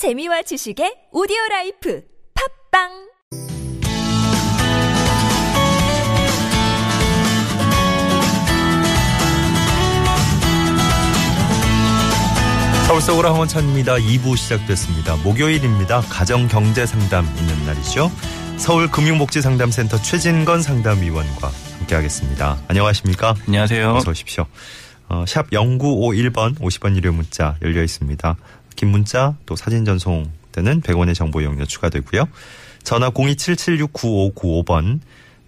재미와 지식의 오디오 라이프 팟빵 서울 속으로 황원찬입니다. 2부 시작됐습니다. 목요일입니다. 가정경제상담 있는 날이죠. 서울금융복지상담센터 최진건 상담위원과 함께하겠습니다. 안녕하십니까? 안녕하세요. 어서 오십시오. 어, 샵 0951번 50원 유료 문자 열려 있습니다. 긴 문자 또 사진 전송 때는 100원의 정보 이용료 추가되고요. 전화 027769595번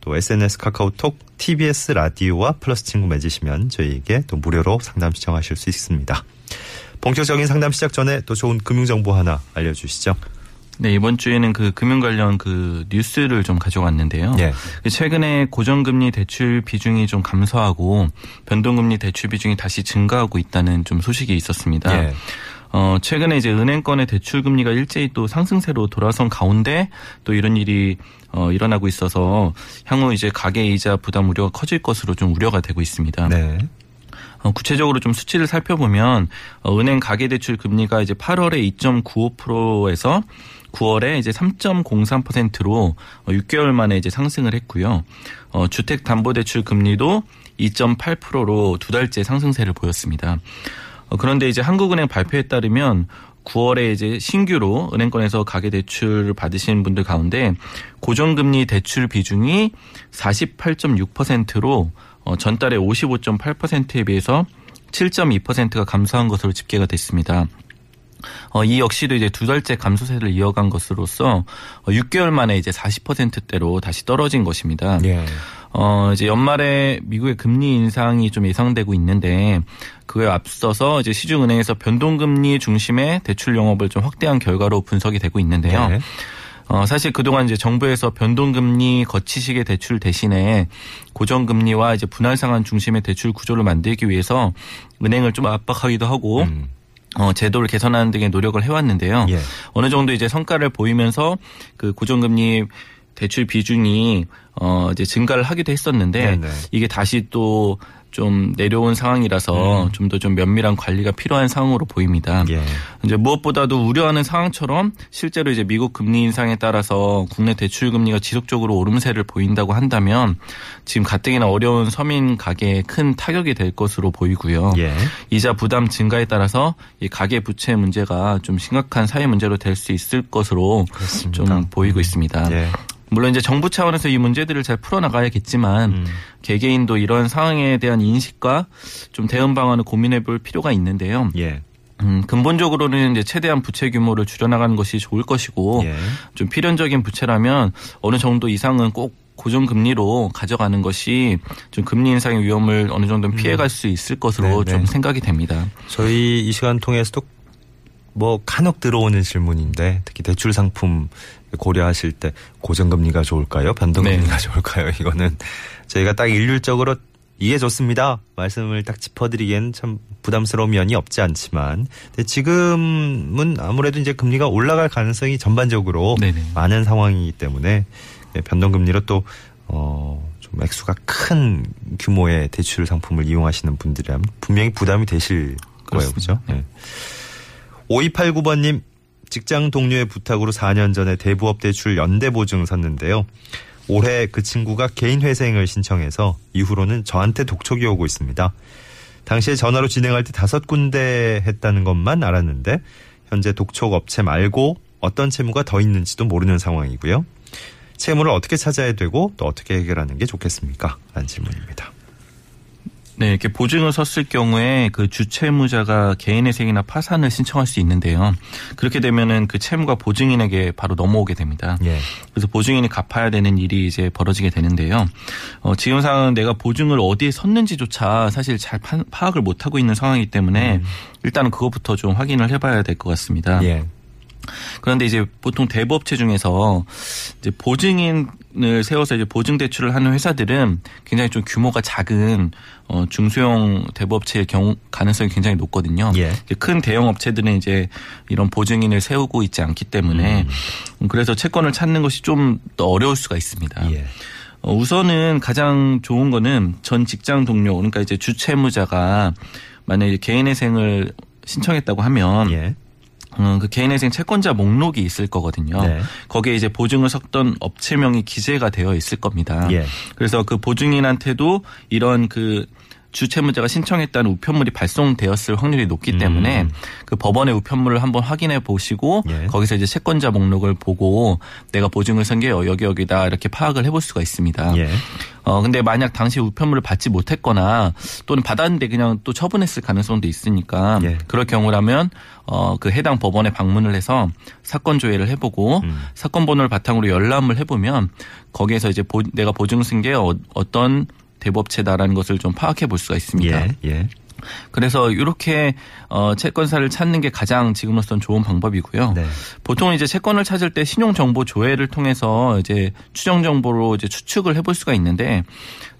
또 SNS 카카오톡 TBS 라디오와 플러스 친구 맺으시면 저희에게 또 무료로 상담 시청하실 수 있습니다. 본격적인 상담 시작 전에 또 좋은 금융 정보 하나 알려주시죠. 네, 이번 주에는 그 금융 관련 그 뉴스를 좀 가져왔는데요. 예. 최근에 고정금리 대출 비중이 좀 감소하고 변동금리 대출 비중이 다시 증가하고 있다는 좀 소식이 있었습니다. 예. 어, 최근에 이제 은행권의 대출 금리가 일제히 또 상승세로 돌아선 가운데 또 이런 일이 어, 일어나고 있어서 향후 이제 가계 이자 부담 우려가 커질 것으로 좀 우려가 되고 있습니다. 네. 어, 구체적으로 좀 수치를 살펴보면 어, 은행 가계대출 금리가 이제 8월에 2.95%에서 9월에 이제 3.03%로 6개월 만에 이제 상승을 했고요. 어, 주택담보대출 금리도 2.8%로 두 달째 상승세를 보였습니다. 어, 그런데 이제 한국은행 발표에 따르면 9월에 이제 신규로 은행권에서 가계 대출을 받으신 분들 가운데 고정금리 대출 비중이 48.6%로 어, 전달에 55.8%에 비해서 7.2%가 감소한 것으로 집계가 됐습니다. 어, 이 역시도 이제 두 달째 감소세를 이어간 것으로서 어, 6개월 만에 이제 40%대로 다시 떨어진 것입니다. 예. 어, 이제 연말에 미국의 금리 인상이 좀 예상되고 있는데 그에 앞서서 이제 시중은행에서 변동금리 중심의 대출 영업을 좀 확대한 결과로 분석이 되고 있는데요. 네. 어, 사실 그동안 이제 정부에서 변동금리 거치식의 대출 대신에 고정금리와 이제 분할 상환 중심의 대출 구조를 만들기 위해서 은행을 좀 압박하기도 하고 음. 어, 제도를 개선하는 등의 노력을 해왔는데요. 예. 어느 정도 이제 성과를 보이면서 그 고정금리 대출 비중이 어 이제 증가를 하기도 했었는데 네네. 이게 다시 또 좀 내려온 상황이라서 좀더 좀 면밀한 관리가 필요한 상황으로 보입니다. 예. 이제 무엇보다도 우려하는 상황처럼 실제로 이제 미국 금리 인상에 따라서 국내 대출 금리가 지속적으로 오름세를 보인다고 한다면 지금 가뜩이나 어려운 서민 가계에 큰 타격이 될 것으로 보이고요. 예. 이자 부담 증가에 따라서 이 가계 부채 문제가 좀 심각한 사회 문제로 될 수 있을 것으로 그렇습니다. 좀 보이고 있습니다. 예. 물론 이제 정부 차원에서 이 문제들을 잘 풀어나가야겠지만 음. 개개인도 이런 상황에 대한 인식과 좀 대응 방안을 고민해 볼 필요가 있는데요. 예. 음, 근본적으로는 이제 최대한 부채 규모를 줄여나가는 것이 좋을 것이고 예. 좀 필연적인 부채라면 어느 정도 이상은 꼭 고정 금리로 가져가는 것이 좀 금리 인상의 위험을 어느 정도는 피해갈 수 있을 것으로 음. 네, 네. 좀 생각이 됩니다. 저희 이 시간 통해서도 뭐 간혹 들어오는 질문인데 특히 대출 상품 고려하실 때 고정금리가 좋을까요? 변동금리가 네. 좋을까요? 이거는 저희가 딱 일률적으로 이게 좋습니다. 말씀을 딱 짚어드리기엔 참 부담스러운 면이 없지 않지만 근데 지금은 아무래도 이제 금리가 올라갈 가능성이 전반적으로 네네. 많은 상황이기 때문에 변동금리로 또 어, 좀 액수가 큰 규모의 대출 상품을 이용하시는 분들이라면 분명히 부담이 되실 거예요. 그죠? 그렇습니다. 네. 5289번님 직장 동료의 부탁으로 4년 전에 대부업 대출 연대 보증 섰는데요. 올해 그 친구가 개인 회생을 신청해서 이후로는 저한테 독촉이 오고 있습니다. 당시에 전화로 진행할 때 다섯 군데 했다는 것만 알았는데 현재 독촉 업체 말고 어떤 채무가 더 있는지도 모르는 상황이고요. 채무를 어떻게 찾아야 되고 또 어떻게 해결하는 게 좋겠습니까? 라는 질문입니다. 네, 이렇게 보증을 섰을 경우에 그 주채무자가 개인회생이나 파산을 신청할 수 있는데요. 그렇게 되면은 그 채무가 보증인에게 바로 넘어오게 됩니다. 예. 그래서 보증인이 갚아야 되는 일이 이제 벌어지게 되는데요. 어, 지금 상황은 내가 보증을 어디에 섰는지조차 사실 잘 파, 파악을 못 하고 있는 상황이기 때문에 일단은 그것부터 좀 확인을 해봐야 될 것 같습니다. 예. 그런데 이제 보통 대부업체 중에서 이제 보증인을 세워서 이제 보증 대출을 하는 회사들은 굉장히 좀 규모가 작은 어 중소형 대부업체의 경우 가능성이 굉장히 높거든요. 예. 큰 대형 업체들은 이제 이런 보증인을 세우고 있지 않기 때문에 음, 그래서 채권을 찾는 것이 좀 더 어려울 수가 있습니다. 예. 어, 우선은 가장 좋은 거는 전 직장 동료 그러니까 이제 주채무자가 만약에 개인회생을 신청했다고 하면 예. 음, 그 개인회생 채권자 목록이 있을 거거든요. 네. 거기에 이제 보증을 섞던 업체명이 기재가 되어 있을 겁니다. 예. 그래서 그 보증인한테도 이런 그 주채무자가 신청했다는 우편물이 발송되었을 확률이 높기 때문에 음. 그 법원의 우편물을 한번 확인해 보시고 예. 거기서 이제 채권자 목록을 보고 내가 보증을 선게 여기 여기다 이렇게 파악을 해볼 수가 있습니다. 예. 어 근데 만약 당시 우편물을 받지 못했거나 또는 받았는데 그냥 또 처분했을 가능성도 있으니까 예. 그럴 경우라면 어그 해당 법원에 방문을 해서 사건 조회를 해보고 음. 사건 번호를 바탕으로 열람을 해보면 거기에서 이제 보- 내가 보증 쓴 게 어, 어떤 대법체다라는 것을 좀 파악해 볼 수가 있습니다. 예. 예. 그래서 이렇게 어 채권사를 찾는 게 가장 지금으로선 좋은 방법이고요. 네. 보통 이제 채권을 찾을 때 신용 정보 조회를 통해서 이제 추정 정보로 이제 추측을 해볼 수가 있는데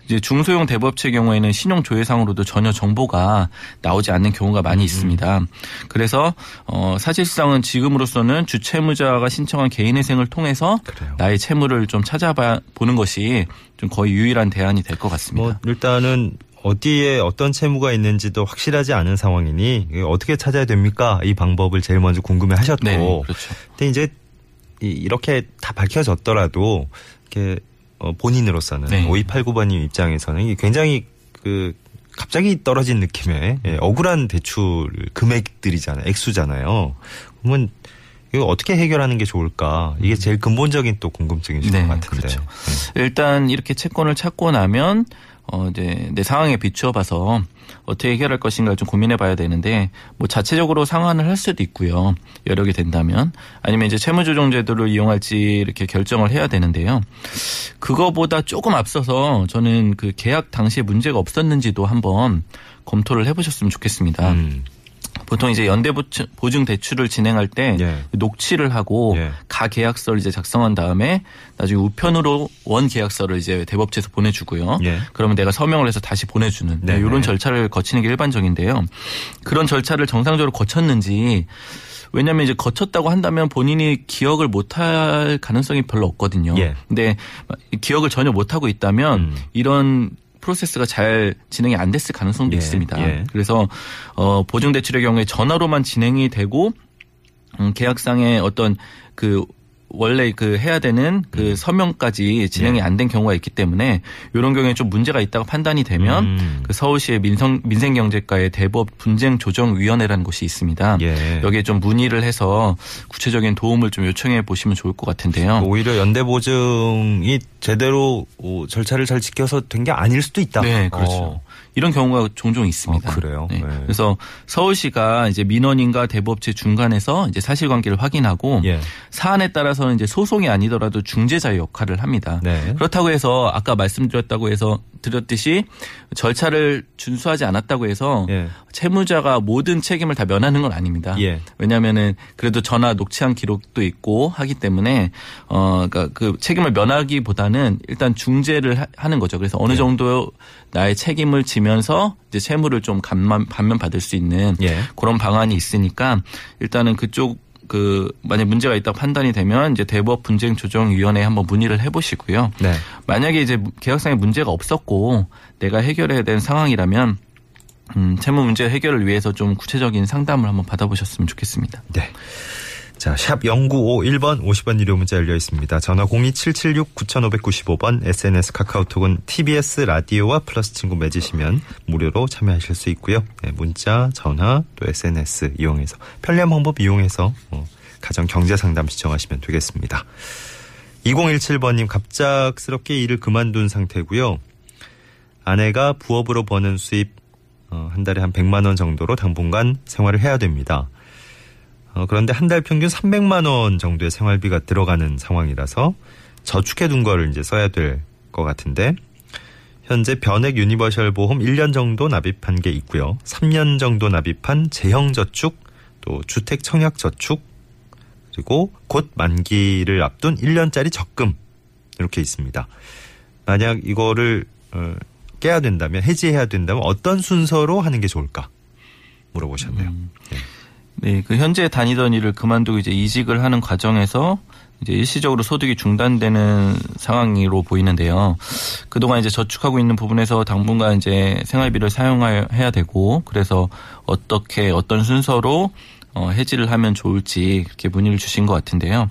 이제 중소형 대법체 경우에는 신용 조회상으로도 전혀 정보가 나오지 않는 경우가 음. 많이 있습니다. 그래서 어 사실상은 지금으로서는 주채무자가 신청한 개인회생을 통해서 그래요. 나의 채무를 좀 찾아봐 보는 것이 좀 거의 유일한 대안이 될 것 같습니다. 뭐 일단은 어디에 어떤 채무가 있는지도 확실하지 않은 상황이니 어떻게 찾아야 됩니까? 이 방법을 제일 먼저 궁금해 하셨고. 네, 그렇죠. 근데 이제 이- 이렇게 다 밝혀졌더라도 이렇게 어, 본인으로서는 네. 5289번님 입장에서는 이게 굉장히 그 갑자기 떨어진 느낌의 예, 억울한 대출 금액들이잖아요. 액수잖아요. 그러면 이거 어떻게 해결하는 게 좋을까? 이게 제일 근본적인 또 궁금증이실 네, 것 같은데. 그렇죠. 일단 이렇게 채권을 찾고 나면 어 이제 내 상황에 비추어 봐서 어떻게 해결할 것인가를 좀 고민해 봐야 되는데 뭐 자체적으로 상환을 할 수도 있고요. 여력이 된다면 아니면 이제 채무 조정 제도를 이용할지 이렇게 결정을 해야 되는데요. 그거보다 조금 앞서서 저는 그 계약 당시에 문제가 없었는지도 한번 검토를 해 보셨으면 좋겠습니다. 음. 보통 이제 연대 보증- 대출을 진행할 때 예. 녹취를 하고 예. 가 계약서를 이제 작성한 다음에 나중에 우편으로 원 계약서를 이제 대법체에서 보내주고요. 예. 그러면 내가 서명을 해서 다시 보내주는 네, 이런 네. 절차를 거치는 게 일반적인데요. 그런 절차를 정상적으로 거쳤는지 왜냐하면 이제 거쳤다고 한다면 본인이 기억을 못할 가능성이 별로 없거든요. 예. 근데 기억을 전혀 못하고 있다면 음. 이런 프로세스가 잘 진행이 안 됐을 가능성도 예, 있습니다. 예. 그래서 어 보증 대출의 경우에 전화로만 진행이 되고 음, 계약상의 어떤 그 원래 그 해야 되는 그 서명까지 진행이 음. 예. 안된 경우가 있기 때문에 이런 경우에 좀 문제가 있다고 판단이 되면 음. 그 서울시의 민성 민생경제과의 대법 분쟁 조정 위원회라는 곳이 있습니다. 예. 여기에 좀 문의를 해서 구체적인 도움을 좀 요청해 보시면 좋을 것 같은데요. 오히려 연대 보증이 제대로 어, 절차를 잘 지켜서 된 게 아닐 수도 있다. 네, 그렇죠. 어. 이런 경우가 종종 있습니다. 어, 그래요? 네. 네. 그래서 서울시가 이제 민원인과 대법체 중간에서 이제 사실관계를 확인하고 예. 사안에 따라서 는 이제 소송이 아니더라도 중재자의 역할을 합니다. 네. 그렇다고 해서 아까 말씀드렸다고 해서 드렸듯이 절차를 준수하지 않았다고 해서 예. 채무자가 모든 책임을 다 면하는 건 아닙니다. 예. 왜냐하면은 그래도 전화 녹취한 기록도 있고 하기 때문에 어 그러니까 그 책임을 면하기보다는 일단 중재를 하- 하는 거죠. 그래서 어느 예. 정도 나의 책임을 지면서 이제 채무를 좀 감만 반면 받을 수 있는 예. 그런 방안이 있으니까 일단은 그쪽 그 만약 문제가 있다고 판단이 되면 이제 대법 분쟁 조정 위원회에 한번 문의를 해 보시고요. 네. 만약에 이제 계약상에 문제가 없었고 내가 해결해야 되는 상황이라면 음, 채무 문제 해결을 위해서 좀 구체적인 상담을 한번 받아보셨으면 좋겠습니다. 네. 자, 샵 0951번 50원 유료 문자 열려 있습니다. 전화 02776-9595번, SNS 카카오톡은 TBS 라디오와 플러스 친구 맺으시면 무료로 참여하실 수 있고요. 네, 문자, 전화, 또 SNS 이용해서 편리한 방법 이용해서 어, 가정 경제 상담 신청하시면 되겠습니다. 2017번님 갑작스럽게 일을 그만둔 상태고요. 아내가 부업으로 버는 수입 어, 한 달에 한 100만 원 정도로 당분간 생활을 해야 됩니다. 어, 그런데 한 달 평균 300만 원 정도의 생활비가 들어가는 상황이라서 저축해 둔 거를 이제 써야 될 것 같은데 현재 변액 유니버셜 보험 1년 정도 납입한 게 있고요. 3년 정도 납입한 재형 저축, 또 주택 청약 저축, 그리고 곧 만기를 앞둔 1년짜리 적금 이렇게 있습니다. 만약 이거를 어, 깨야 된다면 해지해야 된다면 어떤 순서로 하는 게 좋을까 물어보셨네요. 네. 네, 그 현재 다니던 일을 그만두고 이제 이직을 하는 과정에서 이제 일시적으로 소득이 중단되는 상황으로 보이는데요. 그동안 이제 저축하고 있는 부분에서 당분간 이제 생활비를 사용해야 되고 그래서 어떻게 어떤 순서로 어, 해지를 하면 좋을지 그렇게 문의를 주신 것 같은데요.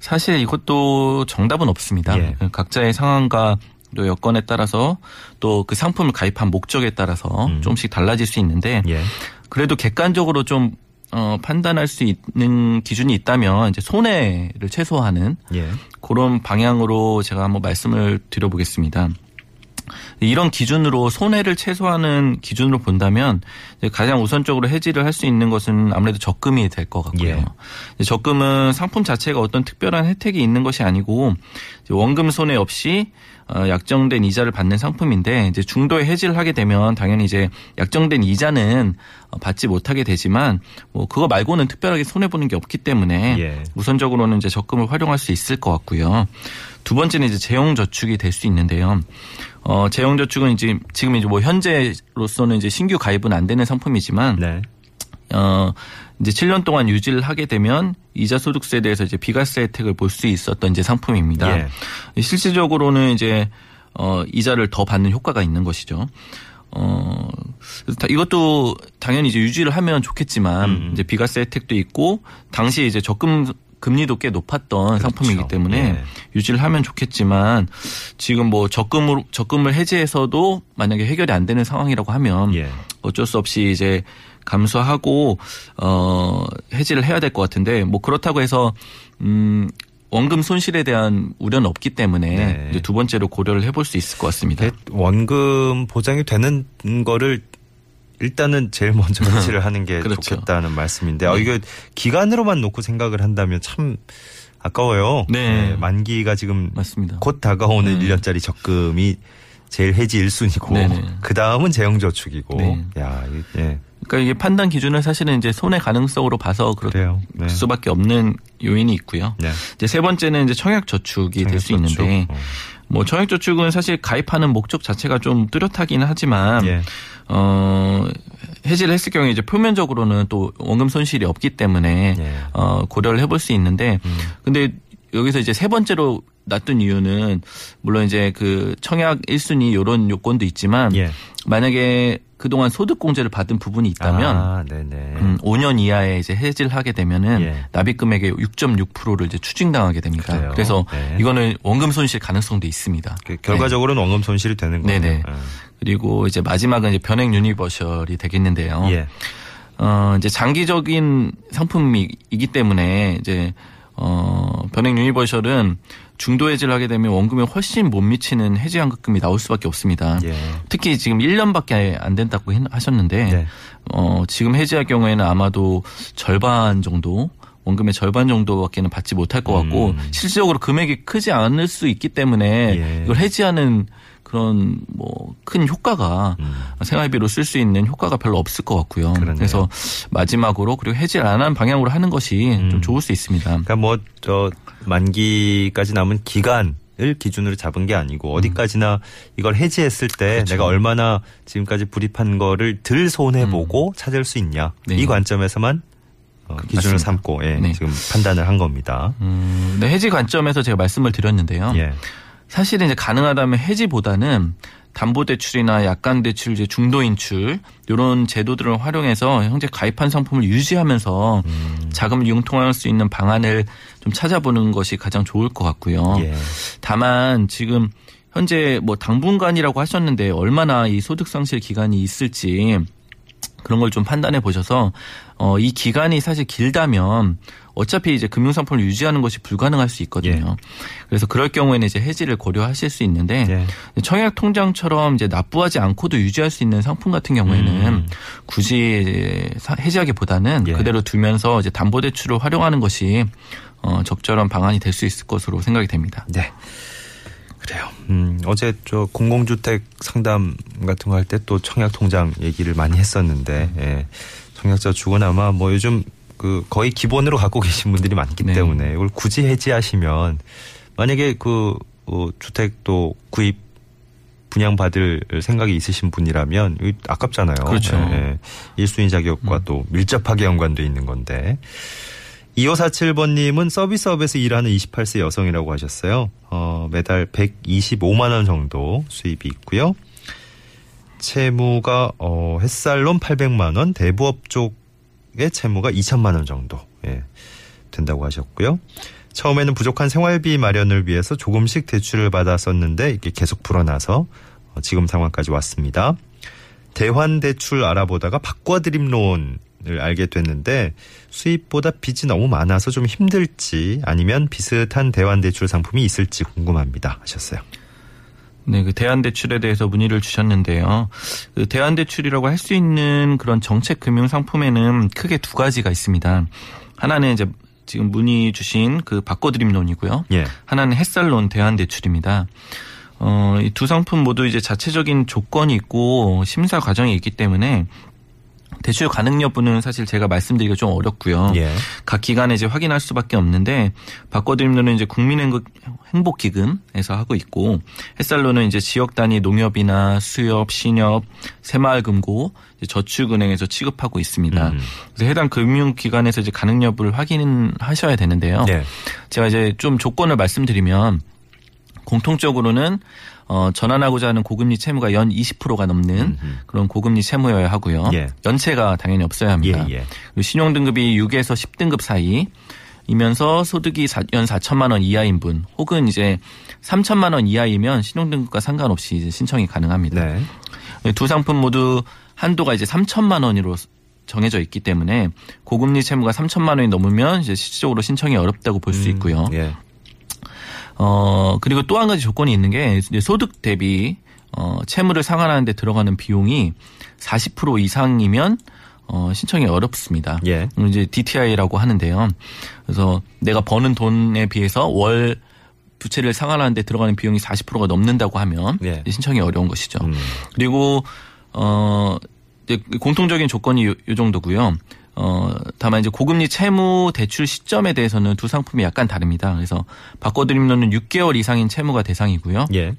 사실 이것도 정답은 없습니다. 예. 각자의 상황과 또 여건에 따라서 또 그 상품을 가입한 목적에 따라서 음. 조금씩 달라질 수 있는데 예. 그래도 객관적으로 좀 어, 판단할 수 있는 기준이 있다면 이제 손해를 최소화하는 예. 그런 방향으로 제가 한번 말씀을 드려보겠습니다. 이런 기준으로 손해를 최소화하는 기준으로 본다면 가장 우선적으로 해지를 할 수 있는 것은 아무래도 적금이 될 것 같고요. 예. 적금은 상품 자체가 어떤 특별한 혜택이 있는 것이 아니고 원금 손해 없이 어, 약정된 이자를 받는 상품인데 이제 중도에 해지를 하게 되면 당연히 이제 약정된 이자는 어, 받지 못하게 되지만 뭐 그거 말고는 특별하게 손해 보는 게 없기 때문에 예. 우선적으로는 이제 적금을 활용할 수 있을 것 같고요. 두 번째는 이제 재용 저축이 될 수 있는데요. 어, 재용 저축은 이제 지금 이제 뭐 현재로서는 이제 신규 가입은 안 되는 상품이지만 네. 어, 이제 7년 동안 유지를 하게 되면 이자 소득세에 대해서 이제 비과세 혜택을 볼 수 있었던 이제 상품입니다. 예. 실질적으로는 이제 어, 이자를 더 받는 효과가 있는 것이죠. 어, 이것도 당연히 이제 유지를 하면 좋겠지만 음. 이제 비과세 혜택도 있고 당시 이제 적금 금리도 꽤 높았던 상품이기 때문에 예. 유지를 하면 좋겠지만 지금 뭐 적금으로 적금을 해지해서도 만약에 해결이 안 되는 상황이라고 하면 예. 어쩔 수 없이 이제 감수하고 어 해지를 해야 될 것 같은데 뭐 그렇다고 해서 음 원금 손실에 대한 우려는 없기 때문에 네. 두 번째로 고려를 해볼 수 있을 것 같습니다. 원금 보장이 되는 거를 일단은 제일 먼저 해지를 하는 게 그렇죠. 좋겠다는 말씀인데 어, 이거 기간으로만 놓고 생각을 한다면 참 아까워요. 네. 만기가 지금 맞습니다. 곧 다가오는 네. 1년짜리 적금이 제일 해지 1순위고 네네. 그 다음은 재형저축이고 네. 야, 이- 예. 그러니까 이게 판단 기준은 사실은 이제 손해 가능성으로 봐서 그럴. 네. 수밖에 없는 요인이 있고요. 네. 이제 세 번째는 이제 청약 저축이 될 수. 있는데 어. 뭐 청약 저축은 사실 가입하는 목적 자체가 좀 뚜렷하긴 하지만 예. 어 해지를 했을 경우에 이제 표면적으로는 또 원금 손실이 없기 때문에 예. 어 고려를 해볼 수 있는데 음. 근데 여기서 이제 세 번째로 놨던 이유는 물론 이제 그 청약 1순위 요런 요건도 있지만 예. 만약에 그동안 소득 공제를 받은 부분이 있다면 아, 네네. 음, 5년 이하에 이제 해지를 하게 되면은 예. 납입 금액의 6.6%를 이제 추징당하게 됩니다. 그래요? 그래서 네. 이거는 원금 손실 가능성도 있습니다. 그 결과적으로는 원금 손실이 되는 거예요. 네네. 예. 그리고 이제 마지막은 이제 변액 유니버셜이 되겠는데요. 예. 어, 이제 장기적인 상품이기 때문에 이제 어, 변액 유니버셜은 중도 해지를 하게 되면 원금에 훨씬 못 미치는 해지 환급금이 나올 수밖에 없습니다. 예. 특히 지금 1년밖에 안 된다고 했- 하셨는데 네. 어, 지금 해지할 경우에는 아마도 절반 정도 원금의 절반 정도밖에는 받지 못할 것 같고 음. 실질적으로 금액이 크지 않을 수 있기 때문에 예. 이걸 해지하는 그런 뭐 큰 효과가 음. 생활비로 쓸 수 있는 효과가 별로 없을 것 같고요. 그러네요. 그래서 마지막으로 그리고 해지를 안 하는 방향으로 하는 것이 음. 좀 좋을 수 있습니다. 그러니까 뭐 저 만기까지 남은 기간 을 기준으로 잡은 게 아니고 어디까지나 이걸 해지했을 때 음. 그렇죠. 내가 얼마나 지금까지 불입한 거를 덜 손해 보고 찾을 수 있냐 네. 이 관점에서만 어, 기준을 맞습니다. 삼고 예, 네. 지금 판단을 한 겁니다. 음, 네, 해지 관점에서 제가 말씀을 드렸는데요. 예. 사실은 이제 가능하다면 해지보다는 담보대출이나 약관대출, 이제 중도인출 이런 제도들을 활용해서 현재 가입한 상품을 유지하면서 음. 자금을 융통할 수 있는 방안을 좀 찾아보는 것이 가장 좋을 것 같고요. 예. 다만 지금 현재 뭐 당분간이라고 하셨는데 얼마나 이 소득 상실 기간이 있을지 그런 걸 좀 판단해 보셔서 어 이 기간이 사실 길다면 어차피 이제 금융 상품을 유지하는 것이 불가능할 수 있거든요. 그래서 그럴 경우에는 이제 해지를 고려하실 수 있는데 예. 청약 통장처럼 이제 납부하지 않고도 유지할 수 있는 상품 같은 경우에는 음. 굳이 해지하기보다는 예. 그대로 두면서 이제 담보 대출을 활용하는 것이 어 적절한 방안이 될 수 있을 것으로 생각이 됩니다. 네. 그래요. 음, 어제 저 공공주택 상담 같은 거 할 때 또 청약 통장 얘기를 많이 했었는데, 음. 예. 청약저축은 아마 뭐 요즘 그 거의 기본으로 갖고 계신 분들이 많기 네. 때문에 이걸 굳이 해지하시면 만약에 그 어, 주택도 구입 분양받을 생각이 있으신 분이라면 아깝잖아요. 그렇죠. 예, 예. 1순위 자격과 음. 또 밀접하게 연관돼 있는 건데. 2547번님은 서비스업에서 일하는 28세 여성이라고 하셨어요. 어, 매달 125만 원 정도 수입이 있고요. 채무가 어, 햇살론 800만 원, 대부업 쪽 채무가 2천만 원 정도 예, 된다고 하셨고요. 처음에는 부족한 생활비 마련을 위해서 조금씩 대출을 받았었는데 이게 계속 불어나서 어, 지금 상황까지 왔습니다. 대환 대출 알아보다가 바꿔드림 론 을 알게 됐는데 수입보다 빚이 너무 많아서 좀 힘들지 아니면 비슷한 대환 대출 상품이 있을지 궁금합니다 하셨어요. 네, 그 대안대출에 대해서 문의를 주셨는데요. 그 대안대출이라고 할 수 있는 그런 정책 금융 상품에는 크게 두 가지가 있습니다. 하나는 이제 지금 문의 주신 그 바꿔드림론이고요. 예. 하나는 햇살론 대안대출입니다. 어, 이 두 상품 모두 이제 자체적인 조건이 있고 심사 과정이 있기 때문에 대출 가능 여부는 사실 제가 말씀드리기가 좀 어렵고요. 예. 각 기관에 이제 확인할 수밖에 없는데 바꿔드림로는 이제 국민행복기금에서 하고 있고 햇살로는 이제 지역 단위 농협이나 수협, 신협, 새마을금고, 저축은행에서 취급하고 있습니다. 음. 그래서 해당 금융기관에서 이제 가능 여부를 확인하셔야 되는데요. 네. 제가 이제 좀 조건을 말씀드리면 공통적으로는 어, 전환하고자 하는 고금리 채무가 연 20%가 넘는 음흠. 그런 고금리 채무여야 하고요. 예. 연체가 당연히 없어야 합니다. 예, 예. 그리고 신용등급이 6에서 10등급 사이 이면서 소득이 사- 연 4천만 원 이하인 분 혹은 이제 3천만 원 이하이면 신용등급과 상관없이 이제 신청이 가능합니다. 네. 두 상품 모두 한도가 이제 3천만 원으로 정해져 있기 때문에 고금리 채무가 3천만 원이 넘으면 이제 실질적으로 신청이 어렵다고 볼수 있고요. 예. 어, 그리고 또 한 가지 조건이 있는 게 소득 대비 어, 채무를 상환하는 데 들어가는 비용이 40% 이상이면 어, 신청이 어렵습니다. 예. 음, 이제 DTI라고 하는데요. 그래서 내가 버는 돈에 비해서 월 부채를 상환하는 데 들어가는 비용이 40%가 넘는다고 하면 예. 신청이 어려운 것이죠. 음. 그리고 어 이제 공통적인 조건이 요, 요 정도고요. 어 다만 이제 고금리 채무 대출 시점에 대해서는 두 상품이 약간 다릅니다. 그래서 바꿔드림론은 6개월 이상인 채무가 대상이고요. 예.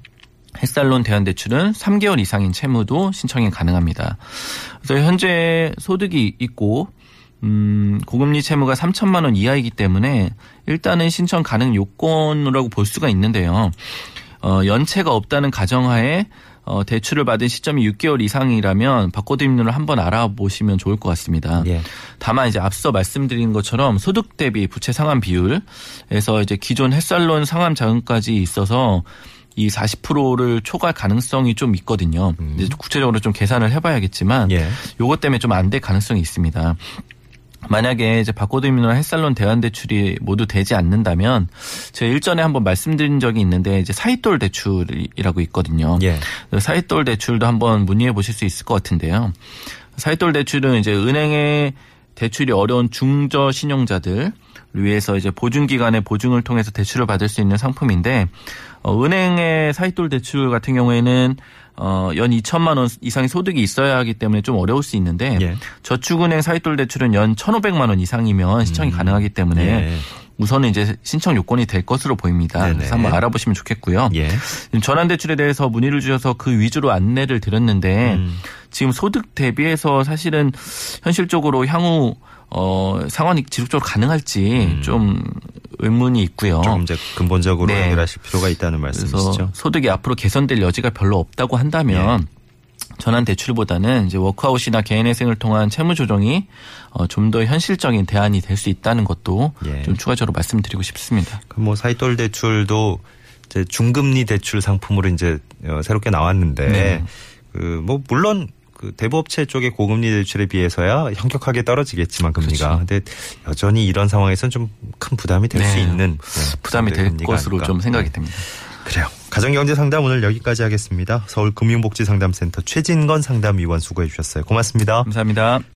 햇살론 대환대출은 3개월 이상인 채무도 신청이 가능합니다. 그래서 현재 소득이 있고 음, 고금리 채무가 3천만 원 이하이기 때문에 일단은 신청 가능 요건이라고 볼 수가 있는데요. 어, 연체가 없다는 가정하에 어, 대출을 받은 시점이 6개월 이상이라면 바꿔드림론을 한번 알아보시면 좋을 것 같습니다. 예. 다만 이제 앞서 말씀드린 것처럼 소득 대비 부채 상환 비율에서 이제 기존 햇살론 상환 자금까지 있어서 이 40%를 초과할 가능성이 좀 있거든요. 이제 구체적으로 좀 계산을 해봐야겠지만 예. 요것 때문에 좀 안 될 가능성이 있습니다. 만약에 이제 바코드미노나 햇살론 대환 대출이 모두 되지 않는다면 제가 일전에 한번 말씀드린 적이 있는데 이제 사이돌 대출이라고 있거든요. 예. 사이돌 대출도 한번 문의해 보실 수 있을 것 같은데요. 사이돌 대출은 이제 은행의 대출이 어려운 중저 신용자들 위해서 이제 보증기관의 보증을 통해서 대출을 받을 수 있는 상품인데 어, 은행의 사이돌 대출 같은 경우에는 어, 연 2천만 원 이상의 소득이 있어야 하기 때문에 좀 어려울 수 있는데 예. 저축은행 사이돌 대출은 연 1,500만 원 이상이면 신청이 가능하기 때문에 예. 우선은 이제 신청 요건이 될 것으로 보입니다. 네네. 그래서 한번 알아보시면 좋겠고요. 예. 전환 대출에 대해서 문의를 주셔서 그 위주로 안내를 드렸는데 음. 지금 소득 대비해서 사실은 현실적으로 향후 어 상환이 지속적으로 가능할지 좀 의문이 있고요. 음. 좀 이제 근본적으로 네. 해결하실 필요가 있다는 말씀이시죠. 소득이 앞으로 개선될 여지가 별로 없다고 한다면 예. 전환 대출보다는 이제 워크아웃이나 개인회생을 통한 채무 조정이 어, 좀 더 현실적인 대안이 될 수 있다는 것도 예. 좀 추가적으로 말씀드리고 싶습니다. 그뭐 사이돌 대출도 이제 중금리 대출 상품으로 이제 어, 새롭게 나왔는데 네. 그뭐 물론 그 대부업체 쪽의 고금리 대출에 비해서야 현격하게 떨어지겠지만 금리가 근데 여전히 이런 상황에서는 좀큰 부담이 될수 그렇죠. 네. 있는 네, 부담이 될 것으로 아닐까. 좀 생각이 네. 됩니다. 그래요. 가정경제 상담 오늘 여기까지 하겠습니다. 서울 금융복지상담센터 최진건 상담위원 수고해 주셨어요. 고맙습니다. 감사합니다.